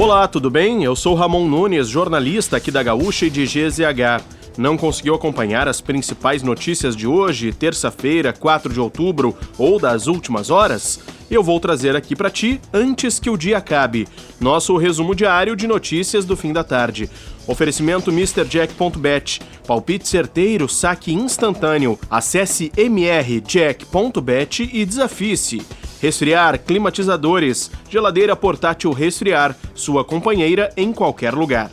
Olá, tudo bem? Eu sou Ramon Nunes, jornalista aqui da Gaúcha e de GZH. Não conseguiu acompanhar as principais notícias de hoje, terça-feira, 4 de outubro, ou das últimas horas? Eu vou trazer aqui para ti antes que o dia acabe. Nosso resumo diário de notícias do fim da tarde. Oferecimento MrJack.bet. Palpite certeiro, saque instantâneo. Acesse mrjack.bet e desafie-se. Resfriar, climatizadores, geladeira portátil Resfriar, sua companheira em qualquer lugar.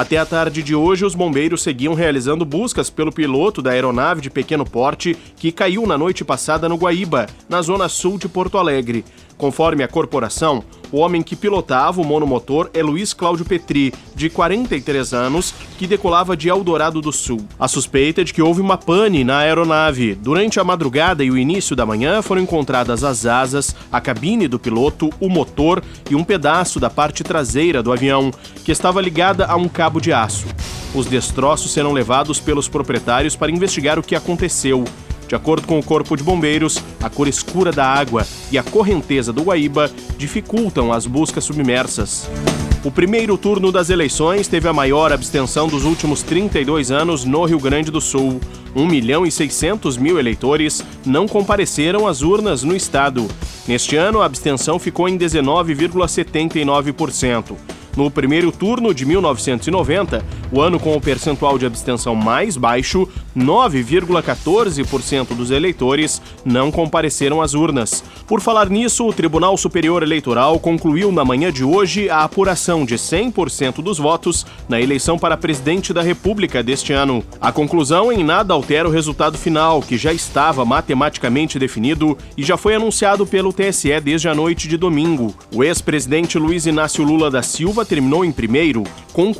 Até a tarde de hoje, os bombeiros seguiam realizando buscas pelo piloto da aeronave de pequeno porte que caiu na noite passada no Guaíba, na zona sul de Porto Alegre. Conforme a corporação, o homem que pilotava o monomotor é Luiz Cláudio Petri, de 43 anos, que decolava de Eldorado do Sul. A suspeita é de que houve uma pane na aeronave. Durante a madrugada e o início da manhã foram encontradas as asas, a cabine do piloto, o motor e um pedaço da parte traseira do avião, que estava ligada a um cabo de aço. Os destroços serão levados pelos proprietários para investigar o que aconteceu. De acordo com o Corpo de Bombeiros, a cor escura da água e a correnteza do Guaíba dificultam as buscas submersas. O primeiro turno das eleições teve a maior abstenção dos últimos 32 anos no Rio Grande do Sul. 1 milhão e 600 mil eleitores não compareceram às urnas no estado. Neste ano, a abstenção ficou em 19,79%. No primeiro turno de 1990, o ano com o percentual de abstenção mais baixo, 9,14% dos eleitores não compareceram às urnas. Por falar nisso, o Tribunal Superior Eleitoral concluiu na manhã de hoje a apuração de 100% dos votos na eleição para presidente da República deste ano. A conclusão em nada altera o resultado final, que já estava matematicamente definido e já foi anunciado pelo TSE desde a noite de domingo. O ex-presidente Luiz Inácio Lula da Silva terminou em primeiro, com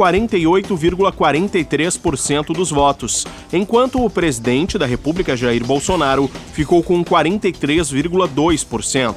48,43% dos votos, enquanto o presidente da República Jair Bolsonaro ficou com 43,2%.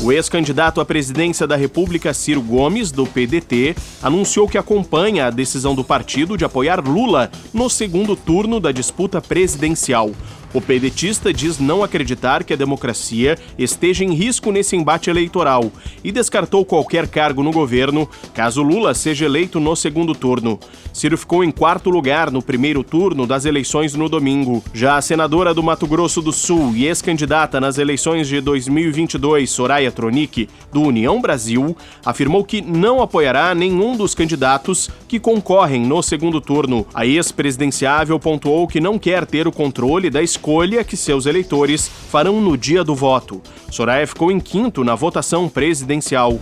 O ex-candidato à presidência da República, Ciro Gomes, do PDT, anunciou que acompanha a decisão do partido de apoiar Lula no segundo turno da disputa presidencial. O pedetista diz não acreditar que a democracia esteja em risco nesse embate eleitoral e descartou qualquer cargo no governo caso Lula seja eleito no segundo turno. Ciro ficou em quarto lugar no primeiro turno das eleições no domingo. Já a senadora do Mato Grosso do Sul e ex-candidata nas eleições de 2022, Soraya Tronic, do União Brasil, afirmou que não apoiará nenhum dos candidatos que concorrem no segundo turno. A ex-presidenciável pontuou que não quer ter o controle da escolha escolha que seus eleitores farão no dia do voto. Soraya ficou em quinto na votação presidencial.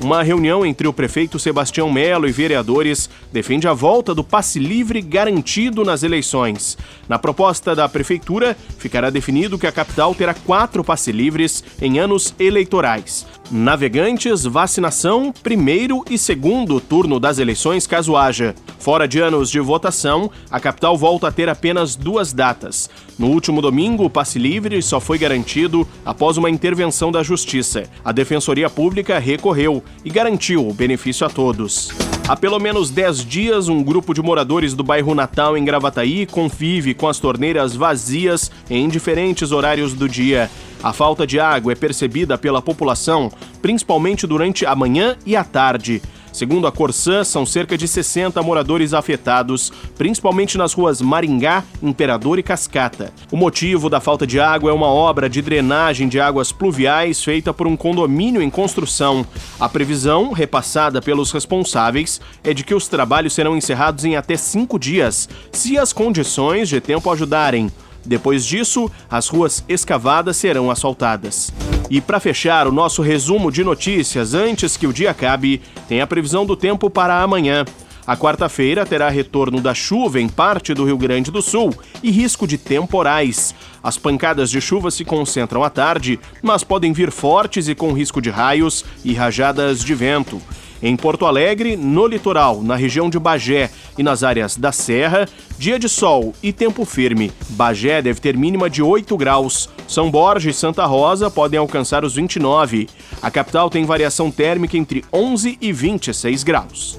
Uma reunião entre o prefeito Sebastião Melo e vereadores defende a volta do passe livre garantido nas eleições. Na proposta da prefeitura, ficará definido que a capital terá quatro passe livres em anos eleitorais. Navegantes, vacinação, primeiro e segundo turno das eleições, caso haja. Fora de anos de votação, a capital volta a ter apenas duas datas. No último domingo, o passe livre só foi garantido após uma intervenção da Justiça. A Defensoria Pública recorreu e garantiu o benefício a todos. Há pelo menos 10 dias, um grupo de moradores do bairro Natal, em Gravataí, convive com as torneiras vazias em diferentes horários do dia. A falta de água é percebida pela população, principalmente durante a manhã e a tarde. Segundo a Corsã, são cerca de 60 moradores afetados, principalmente nas ruas Maringá, Imperador e Cascata. O motivo da falta de água é uma obra de drenagem de águas pluviais feita por um condomínio em construção. A previsão, repassada pelos responsáveis, é de que os trabalhos serão encerrados em até cinco dias, se as condições de tempo ajudarem. Depois disso, as ruas escavadas serão asfaltadas. E para fechar o nosso resumo de notícias antes que o dia acabe, tem a previsão do tempo para amanhã. A quarta-feira terá retorno da chuva em parte do Rio Grande do Sul e risco de temporais. As pancadas de chuva se concentram à tarde, mas podem vir fortes e com risco de raios e rajadas de vento. Em Porto Alegre, no litoral, na região de Bagé e nas áreas da Serra, dia de sol e tempo firme. Bagé deve ter mínima de 8 graus. São Borja e Santa Rosa podem alcançar os 29. A capital tem variação térmica entre 11 e 26 graus.